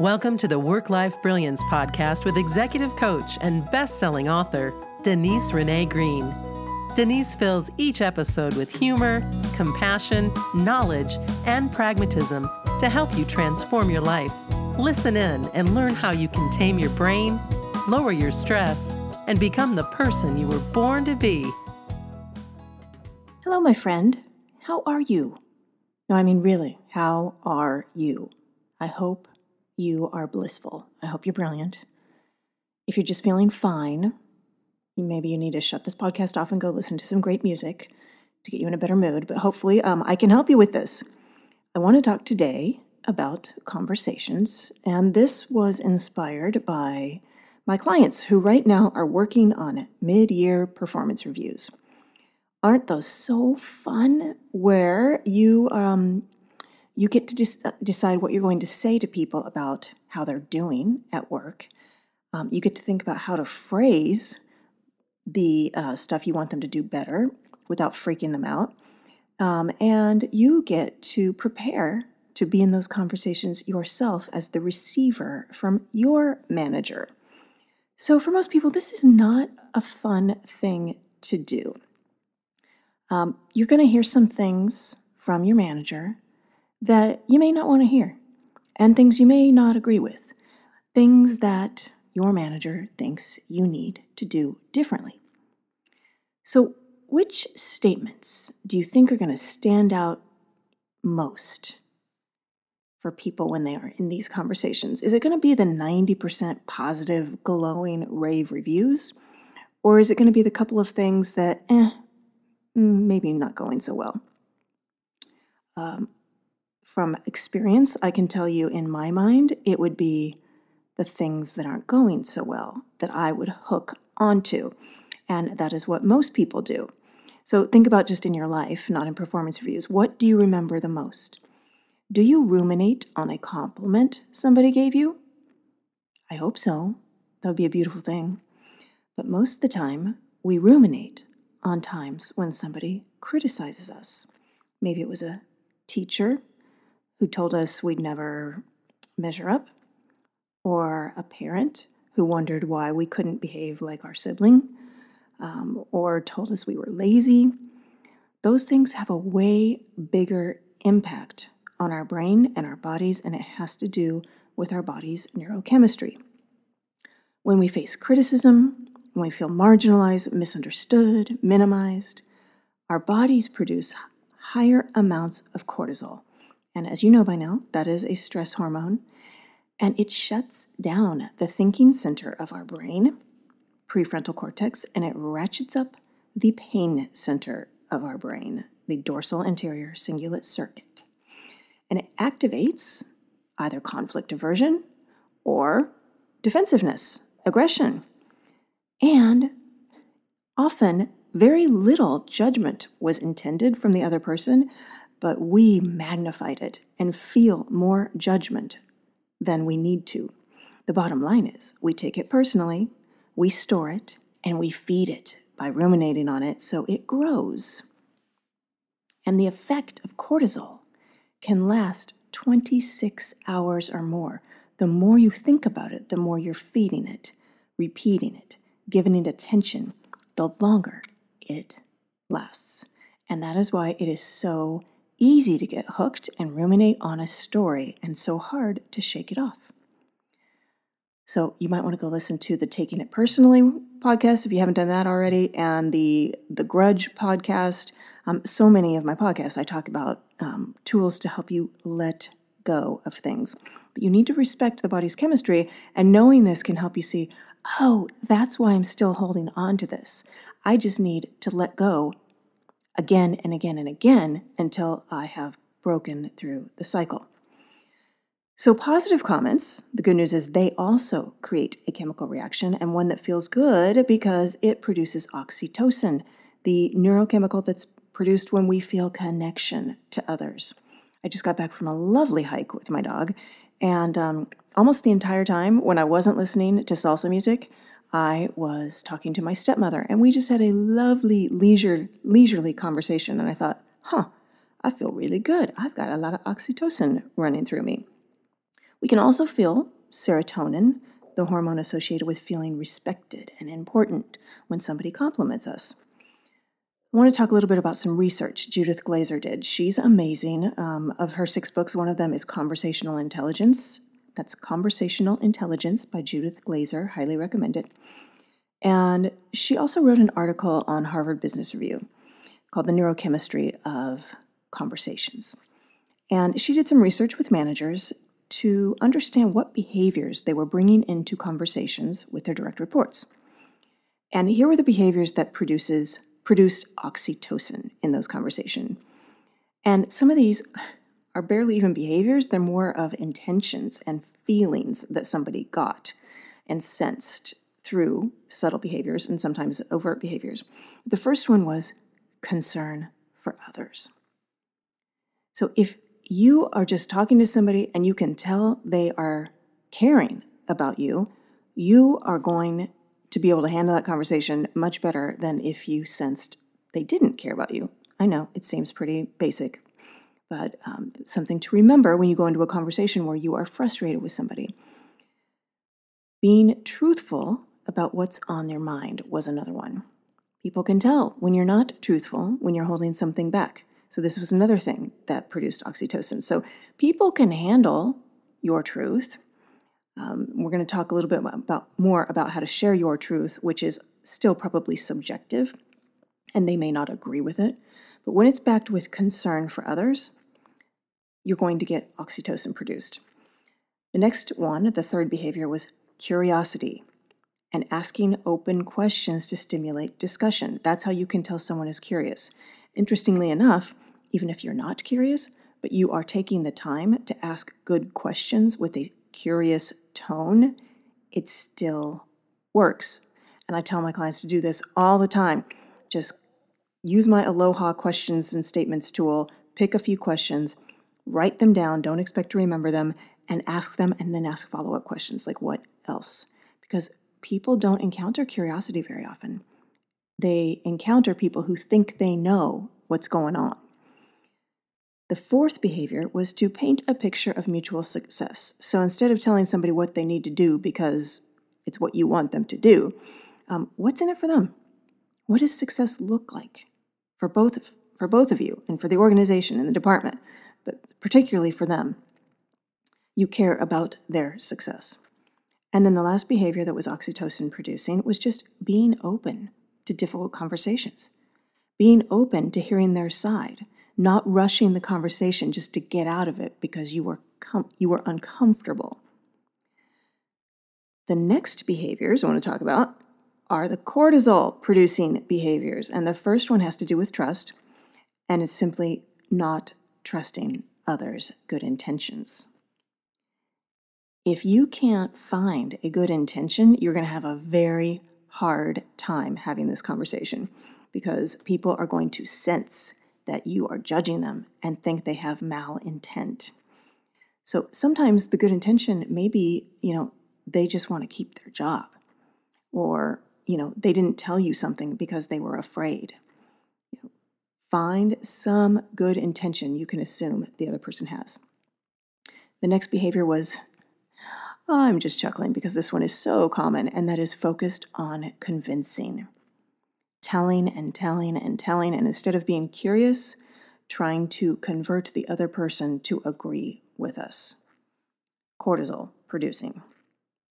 Welcome to the Work Life Brilliance podcast with executive coach and best selling author, Denise Renee Green. Denise fills each episode with humor, compassion, knowledge, and pragmatism to help you transform your life. Listen in and learn how you can tame your brain, lower your stress, and become the person you were born to be. Hello, my friend. How are you? No, I mean, really, how are you? I hope you are blissful. I hope you're brilliant. If you're just feeling fine, maybe you need to shut this podcast off and go listen to some great music to get you in a better mood. But hopefully, um, I can help you with this. I want to talk today about conversations, and this was inspired by my clients who right now are working on mid year performance reviews. Aren't those so fun? Where you um, you get to uh, decide what you're going to say to people about how they're doing at work. Um, you get to think about how to phrase the uh, stuff you want them to do better without freaking them out. Um, and you get to prepare to be in those conversations yourself as the receiver from your manager. So, for most people, this is not a fun thing to do. Um, you're going to hear some things from your manager that you may not want to hear, and things you may not agree with, things that your manager thinks you need to do differently. So, which statements do you think are going to stand out most for people when they are in these conversations? Is it going to be the 90% positive, glowing rave reviews? Or is it going to be the couple of things that, eh, mm, maybe not going so well? Um, from experience, I can tell you in my mind, it would be the things that aren't going so well that I would hook onto. And that is what most people do. So think about just in your life, not in performance reviews. What do you remember the most? Do you ruminate on a compliment somebody gave you? I hope so. That would be a beautiful thing. But most of the time, we ruminate on times when somebody criticizes us. Maybe it was a teacher who told us we'd never measure up, or a parent who wondered why we couldn't behave like our sibling, um, or told us we were lazy. Those things have a way bigger impact on our brain and our bodies, and it has to do with our body's neurochemistry. When we face criticism, when we feel marginalized, misunderstood, minimized, our bodies produce higher amounts of cortisol. And as you know by now, that is a stress hormone. And it shuts down the thinking center of our brain, prefrontal cortex, and it ratchets up the pain center of our brain, the dorsal anterior cingulate circuit. And it activates either conflict aversion or defensiveness, aggression. And often, very little judgment was intended from the other person, but we magnified it and feel more judgment than we need to. The bottom line is we take it personally, we store it, and we feed it by ruminating on it so it grows. And the effect of cortisol can last 26 hours or more. The more you think about it, the more you're feeding it, repeating it, giving it attention, the longer it lasts. And that is why it is so easy to get hooked and ruminate on a story and so hard to shake it off. So you might want to go listen to the Taking It Personally podcast if you haven't done that already, and the the Grudge podcast. Um, so many of my podcasts, I talk about um, tools to help you let go of things. But you need to respect the body's chemistry, and knowing this can help you see, oh, that's why I'm still holding on to this. I just need to let go again and again and again until I have broken through the cycle. So, positive comments, the good news is they also create a chemical reaction and one that feels good because it produces oxytocin, the neurochemical that's produced when we feel connection to others. I just got back from a lovely hike with my dog, and um, almost the entire time when I wasn't listening to salsa music, I was talking to my stepmother, and we just had a lovely leisure, leisurely conversation. And I thought, huh, I feel really good. I've got a lot of oxytocin running through me. We can also feel serotonin, the hormone associated with feeling respected and important when somebody compliments us. I want to talk a little bit about some research Judith Glaser did. She's amazing. Um, of her six books, one of them is Conversational Intelligence. That's Conversational Intelligence by Judith Glaser. Highly recommend it. And she also wrote an article on Harvard Business Review called The Neurochemistry of Conversations. And she did some research with managers to understand what behaviors they were bringing into conversations with their direct reports. And here were the behaviors that produces produced oxytocin in those conversations. And some of these are barely even behaviors, they're more of intentions and feelings that somebody got and sensed through subtle behaviors and sometimes overt behaviors. The first one was concern for others. So if you are just talking to somebody and you can tell they are caring about you, you are going to be able to handle that conversation much better than if you sensed they didn't care about you. I know it seems pretty basic, but um, something to remember when you go into a conversation where you are frustrated with somebody. Being truthful about what's on their mind was another one. People can tell when you're not truthful, when you're holding something back. So, this was another thing that produced oxytocin. So, people can handle your truth. Um, we're going to talk a little bit about more about how to share your truth, which is still probably subjective, and they may not agree with it. But when it's backed with concern for others, you're going to get oxytocin produced. The next one, the third behavior, was curiosity and asking open questions to stimulate discussion. That's how you can tell someone is curious. Interestingly enough, even if you're not curious, but you are taking the time to ask good questions with a curious tone, it still works. And I tell my clients to do this all the time. Just use my Aloha questions and statements tool, pick a few questions, write them down, don't expect to remember them, and ask them, and then ask follow up questions like, what else? Because people don't encounter curiosity very often. They encounter people who think they know what's going on. The fourth behavior was to paint a picture of mutual success. So instead of telling somebody what they need to do because it's what you want them to do, um, what's in it for them? What does success look like for both for both of you and for the organization and the department, particularly for them? You care about their success. And then the last behavior that was oxytocin producing was just being open to difficult conversations, being open to hearing their side, not rushing the conversation just to get out of it because you were com- you were uncomfortable. The next behaviors I want to talk about are the cortisol producing behaviors. And the first one has to do with trust, and it's simply not trusting others' good intentions. If you can't find a good intention, you're going to have a very hard time having this conversation because people are going to sense that you are judging them and think they have malintent. So sometimes the good intention may be, you know, they just want to keep their job or, you know, they didn't tell you something because they were afraid. Find some good intention you can assume the other person has. The next behavior was I'm just chuckling because this one is so common, and that is focused on convincing. Telling and telling and telling, and instead of being curious, trying to convert the other person to agree with us. Cortisol producing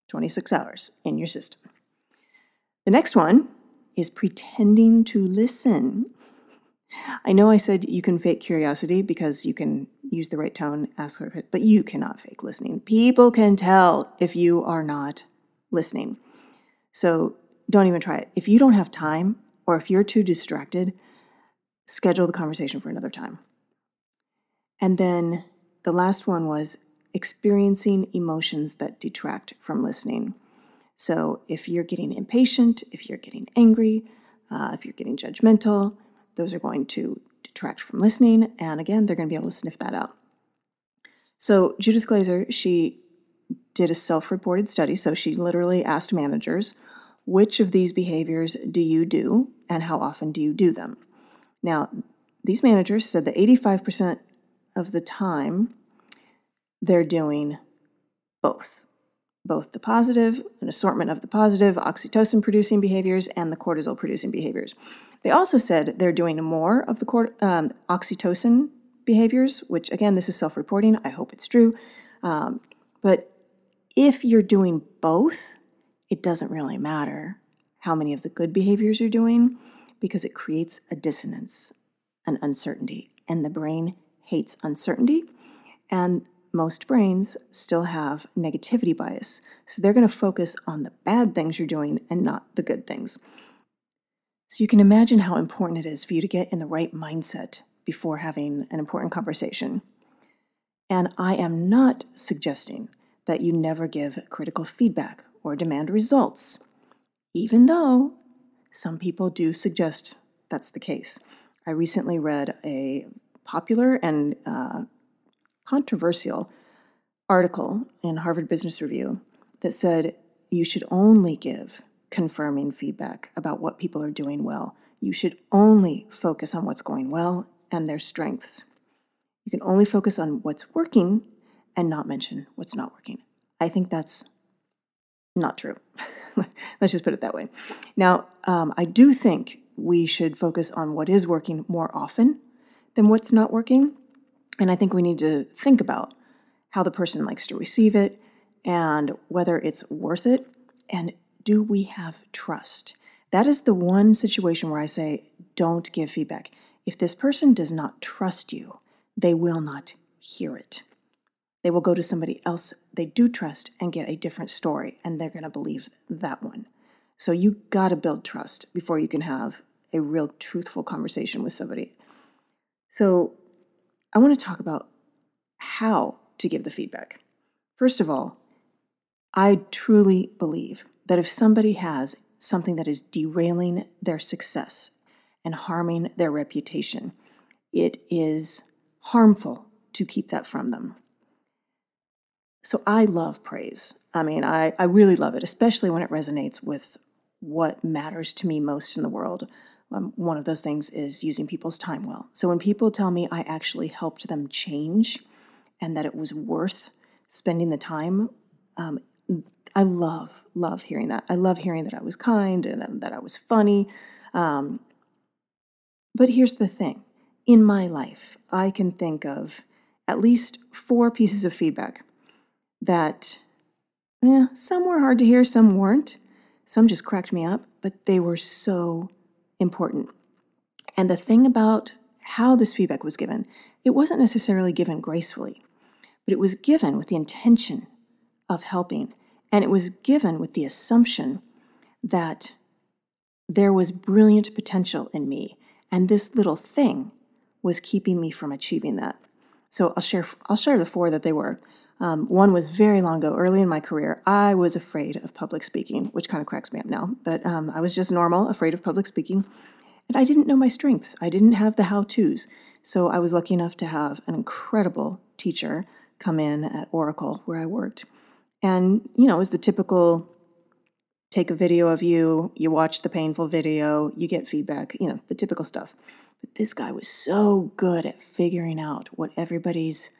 26 hours in your system. The next one is pretending to listen. I know I said you can fake curiosity because you can use the right tone, ask for it, but you cannot fake listening. People can tell if you are not listening. So don't even try it. If you don't have time or if you're too distracted, schedule the conversation for another time. And then the last one was experiencing emotions that detract from listening. So if you're getting impatient, if you're getting angry, uh, if you're getting judgmental, those are going to detract from listening. And again, they're going to be able to sniff that out. So Judith Glaser, she did a self-reported study. So she literally asked managers, which of these behaviors do you do and how often do you do them? Now, these managers said that 85% of the time they're doing both. Both the positive, an assortment of the positive oxytocin producing behaviors and the cortisol producing behaviors. They also said they're doing more of the cort- um, oxytocin behaviors, which again, this is self reporting. I hope it's true. Um, but if you're doing both, it doesn't really matter how many of the good behaviors you're doing because it creates a dissonance, an uncertainty. And the brain hates uncertainty. And most brains still have negativity bias. So they're going to focus on the bad things you're doing and not the good things. So you can imagine how important it is for you to get in the right mindset before having an important conversation. And I am not suggesting that you never give critical feedback or demand results, even though some people do suggest that's the case. I recently read a popular and uh, controversial article in Harvard Business Review that said you should only give confirming feedback about what people are doing well. You should only focus on what's going well and their strengths. You can only focus on what's working and not mention what's not working. I think that's not true. Let's just put it that way. Now, um, I do think we should focus on what is working more often than what's not working. And I think we need to think about how the person likes to receive it and whether it's worth it. And do we have trust? That is the one situation where I say, don't give feedback. If this person does not trust you, they will not hear it. They will go to somebody else they do trust and get a different story, and they're going to believe that one. So you got to build trust before you can have a real truthful conversation with somebody. So I want to talk about how to give the feedback. First of all, I truly believe that if somebody has something that is derailing their success and harming their reputation, it is harmful to keep that from them. So I love praise. I mean, I, I really love it, especially when it resonates with what matters to me most in the world. Um, one of those things is using people's time well. So when people tell me I actually helped them change and that it was worth spending the time, um, I love, love hearing that. I love hearing that I was kind and, and that I was funny. Um, but here's the thing in my life, I can think of at least four pieces of feedback that, yeah, some were hard to hear, some weren't. Some just cracked me up, but they were so important. And the thing about how this feedback was given, it wasn't necessarily given gracefully, but it was given with the intention of helping. And it was given with the assumption that there was brilliant potential in me, and this little thing was keeping me from achieving that. So I'll share I'll share the four that they were. Um, one was very long ago, early in my career. I was afraid of public speaking, which kind of cracks me up now. But um, I was just normal, afraid of public speaking, and I didn't know my strengths. I didn't have the how tos. So I was lucky enough to have an incredible teacher come in at Oracle where I worked, and you know, it was the typical take a video of you, you watch the painful video, you get feedback, you know, the typical stuff. But this guy was so good at figuring out what everybody's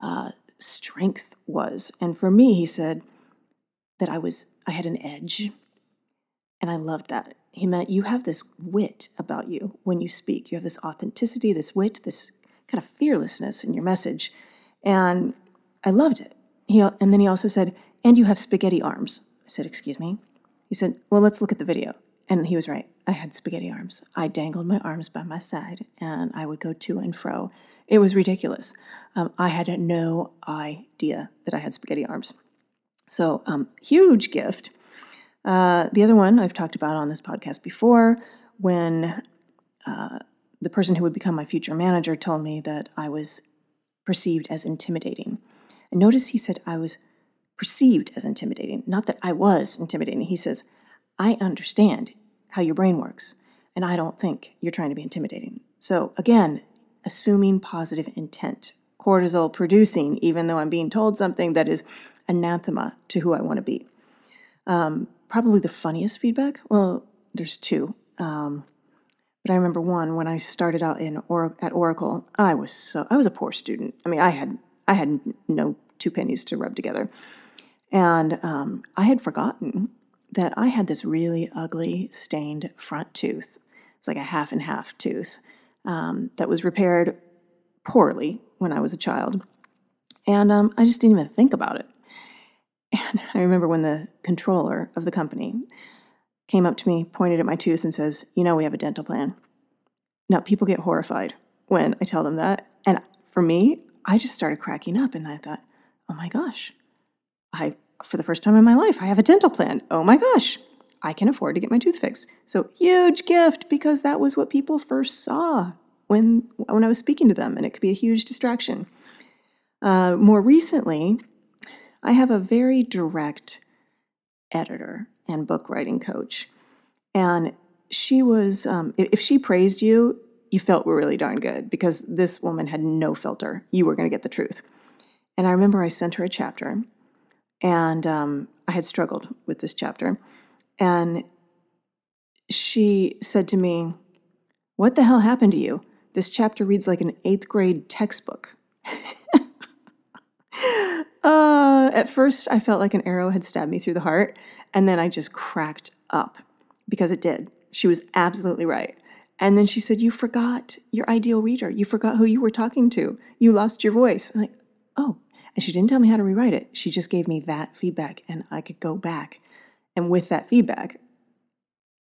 uh, strength was. And for me, he said that I was I had an edge. And I loved that. He meant you have this wit about you when you speak. You have this authenticity, this wit, this kind of fearlessness in your message. And I loved it. He, and then he also said, and you have spaghetti arms. I said, excuse me? He said, well, let's look at the video. And he was right. I had spaghetti arms. I dangled my arms by my side and I would go to and fro. It was ridiculous. Um, I had no idea that I had spaghetti arms. So, um, huge gift. Uh, the other one I've talked about on this podcast before when uh, the person who would become my future manager told me that I was perceived as intimidating. And notice he said I was perceived as intimidating, not that I was intimidating. He says, I understand how your brain works, and I don't think you're trying to be intimidating. So, again, assuming positive intent, cortisol producing, even though I'm being told something that is anathema to who I want to be. Um, probably the funniest feedback, well, there's two. Um, but I remember one when I started out in or- at Oracle. I was so I was a poor student. I mean, I had I had no two pennies to rub together. And um, I had forgotten that I had this really ugly stained front tooth. It's like a half and half tooth um, that was repaired poorly when I was a child. And um, I just didn't even think about it. And I remember when the controller of the company came up to me, pointed at my tooth, and says, You know, we have a dental plan. Now, people get horrified when I tell them that. And for me, I just started cracking up and I thought, Oh my gosh, I, for the first time in my life, I have a dental plan. Oh my gosh, I can afford to get my tooth fixed. So, huge gift because that was what people first saw when, when I was speaking to them, and it could be a huge distraction. Uh, more recently, I have a very direct editor and book writing coach. And she was, um, if she praised you, you felt were really darn good because this woman had no filter. You were going to get the truth. And I remember I sent her a chapter, and um, I had struggled with this chapter. And she said to me, What the hell happened to you? This chapter reads like an eighth grade textbook. uh, at first, I felt like an arrow had stabbed me through the heart, and then I just cracked up because it did. She was absolutely right. And then she said, You forgot your ideal reader. You forgot who you were talking to. You lost your voice. I'm like, Oh. And she didn't tell me how to rewrite it. She just gave me that feedback, and I could go back. And with that feedback,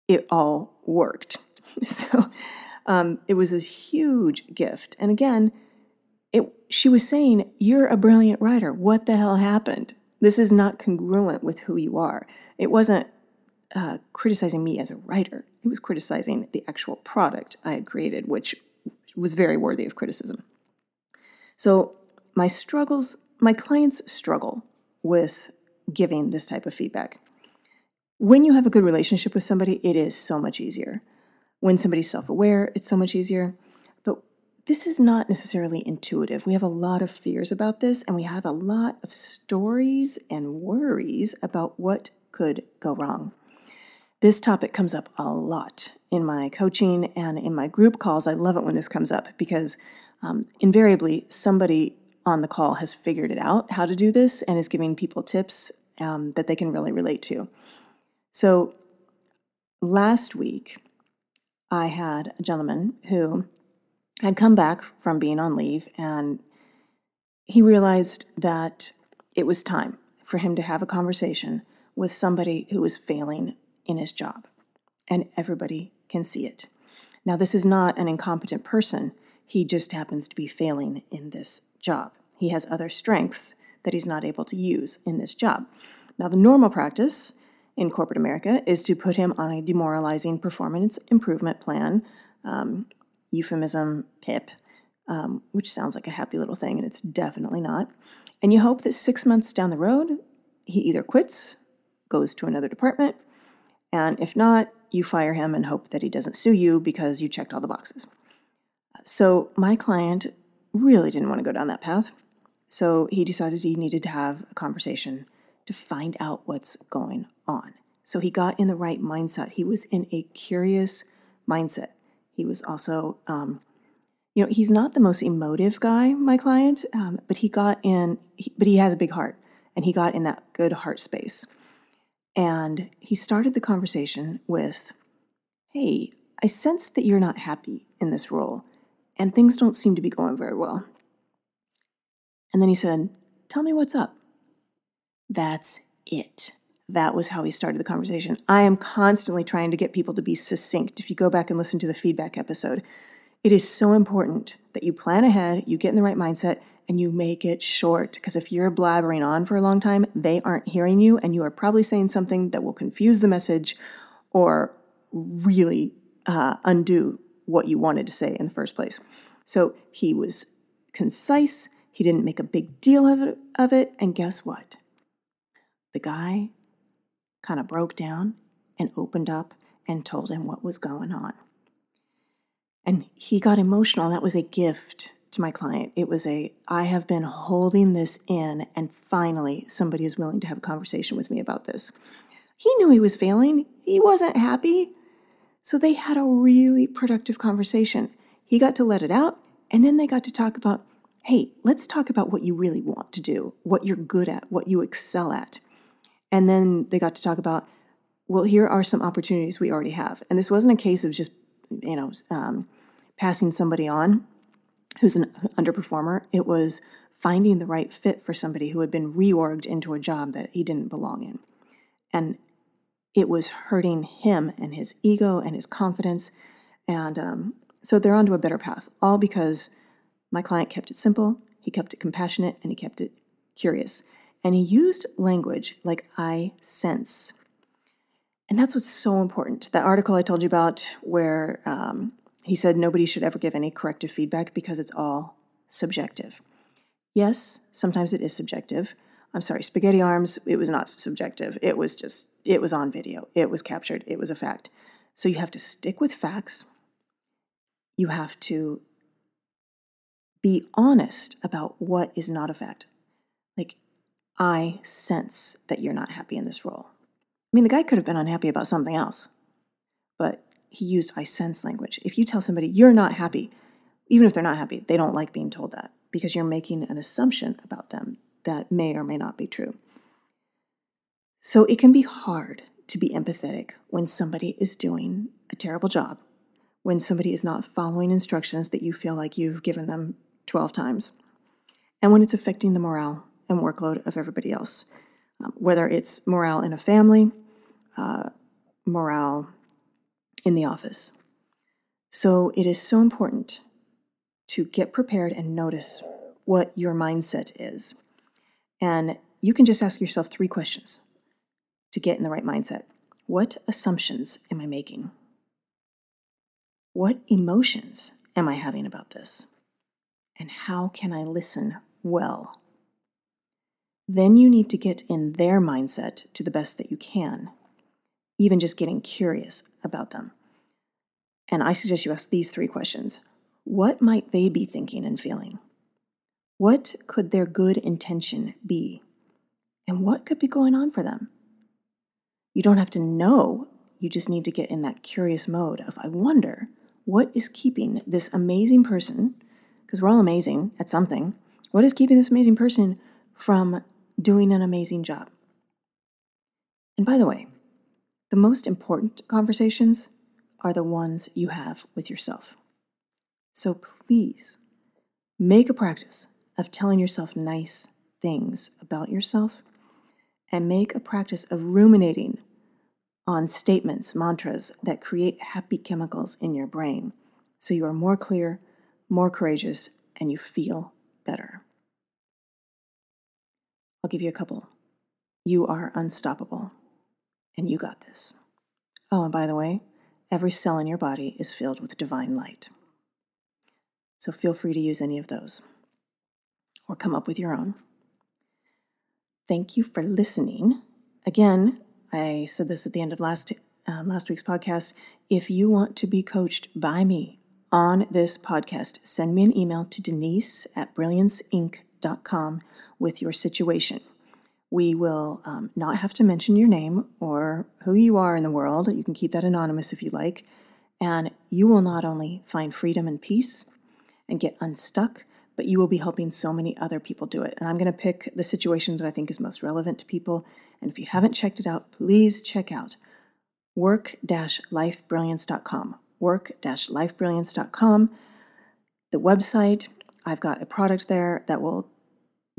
it all worked. so um, it was a huge gift. And again, it, she was saying, You're a brilliant writer. What the hell happened? This is not congruent with who you are. It wasn't uh, criticizing me as a writer, it was criticizing the actual product I had created, which was very worthy of criticism. So, my struggles, my clients struggle with giving this type of feedback. When you have a good relationship with somebody, it is so much easier. When somebody's self aware, it's so much easier. But this is not necessarily intuitive. We have a lot of fears about this, and we have a lot of stories and worries about what could go wrong. This topic comes up a lot in my coaching and in my group calls. I love it when this comes up because um, invariably somebody on the call has figured it out how to do this and is giving people tips um, that they can really relate to. So last week, I had a gentleman who had come back from being on leave and he realized that it was time for him to have a conversation with somebody who was failing in his job. And everybody can see it. Now, this is not an incompetent person. He just happens to be failing in this job. He has other strengths that he's not able to use in this job. Now, the normal practice in corporate America is to put him on a demoralizing performance improvement plan, um, euphemism PIP, um, which sounds like a happy little thing, and it's definitely not. And you hope that six months down the road, he either quits, goes to another department, and if not, you fire him and hope that he doesn't sue you because you checked all the boxes. So my client really didn't want to go down that path. So he decided he needed to have a conversation to find out what's going on. So he got in the right mindset. He was in a curious mindset. He was also, um, you know, he's not the most emotive guy, my client, um, but he got in, he, but he has a big heart, and he got in that good heart space. And he started the conversation with, Hey, I sense that you're not happy in this role, and things don't seem to be going very well. And then he said, Tell me what's up. That's it. That was how he started the conversation. I am constantly trying to get people to be succinct. If you go back and listen to the feedback episode, it is so important that you plan ahead, you get in the right mindset, and you make it short. Because if you're blabbering on for a long time, they aren't hearing you, and you are probably saying something that will confuse the message or really uh, undo what you wanted to say in the first place. So he was concise, he didn't make a big deal of it, of it and guess what? The guy kind of broke down and opened up and told him what was going on. And he got emotional. That was a gift to my client. It was a, I have been holding this in, and finally somebody is willing to have a conversation with me about this. He knew he was failing, he wasn't happy. So they had a really productive conversation. He got to let it out, and then they got to talk about hey, let's talk about what you really want to do, what you're good at, what you excel at. And then they got to talk about, well, here are some opportunities we already have. And this wasn't a case of just, you know, um, passing somebody on who's an underperformer. It was finding the right fit for somebody who had been reorged into a job that he didn't belong in. And it was hurting him and his ego and his confidence. And um, so they're onto a better path, all because my client kept it simple, he kept it compassionate, and he kept it curious. And he used language like I sense. And that's what's so important. That article I told you about, where um, he said nobody should ever give any corrective feedback because it's all subjective. Yes, sometimes it is subjective. I'm sorry, spaghetti arms, it was not subjective. It was just, it was on video. It was captured. It was a fact. So you have to stick with facts. You have to be honest about what is not a fact. Like, I sense that you're not happy in this role. I mean, the guy could have been unhappy about something else, but he used I sense language. If you tell somebody you're not happy, even if they're not happy, they don't like being told that because you're making an assumption about them that may or may not be true. So it can be hard to be empathetic when somebody is doing a terrible job, when somebody is not following instructions that you feel like you've given them 12 times, and when it's affecting the morale and workload of everybody else, um, whether it's morale in a family, uh, morale in the office. So it is so important to get prepared and notice what your mindset is. And you can just ask yourself three questions to get in the right mindset. What assumptions am I making? What emotions am I having about this? And how can I listen well? Then you need to get in their mindset to the best that you can, even just getting curious about them. And I suggest you ask these three questions What might they be thinking and feeling? What could their good intention be? And what could be going on for them? You don't have to know, you just need to get in that curious mode of, I wonder what is keeping this amazing person, because we're all amazing at something, what is keeping this amazing person from doing an amazing job? And by the way, the most important conversations are the ones you have with yourself. So please make a practice of telling yourself nice things about yourself and make a practice of ruminating on statements, mantras that create happy chemicals in your brain so you are more clear, more courageous, and you feel better. I'll give you a couple. You are unstoppable, and you got this. Oh, and by the way, every cell in your body is filled with divine light. So feel free to use any of those or come up with your own. Thank you for listening. Again, I said this at the end of last um, last week's podcast. If you want to be coached by me on this podcast, send me an email to Denise at brillianceinc.com with your situation. We will um, not have to mention your name or who you are in the world. You can keep that anonymous if you like. And you will not only find freedom and peace and get unstuck, but you will be helping so many other people do it. And I'm going to pick the situation that I think is most relevant to people. And if you haven't checked it out, please check out work lifebrilliance.com. Work lifebrilliance.com. The website, I've got a product there that will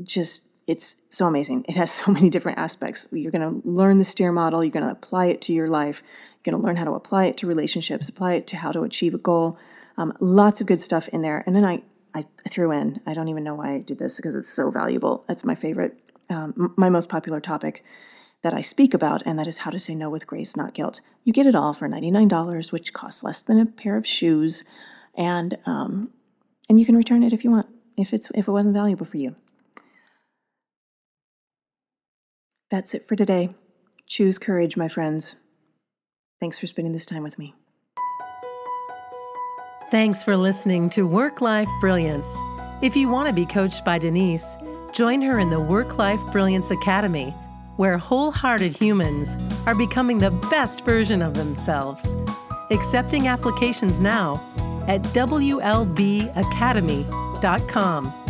just, it's so amazing. It has so many different aspects. You're going to learn the steer model, you're going to apply it to your life, you're going to learn how to apply it to relationships, apply it to how to achieve a goal. Um, lots of good stuff in there. And then I I, threw in. I don't even know why I did this because it's so valuable. That's my favorite, um, my most popular topic that I speak about, and that is how to say no with grace, not guilt. You get it all for $99, which costs less than a pair of shoes, and um, and you can return it if you want, if it's if it wasn't valuable for you. That's it for today. Choose courage, my friends. Thanks for spending this time with me. Thanks for listening to Work Life Brilliance. If you want to be coached by Denise, join her in the Work Life Brilliance Academy, where wholehearted humans are becoming the best version of themselves. Accepting applications now at WLBacademy.com.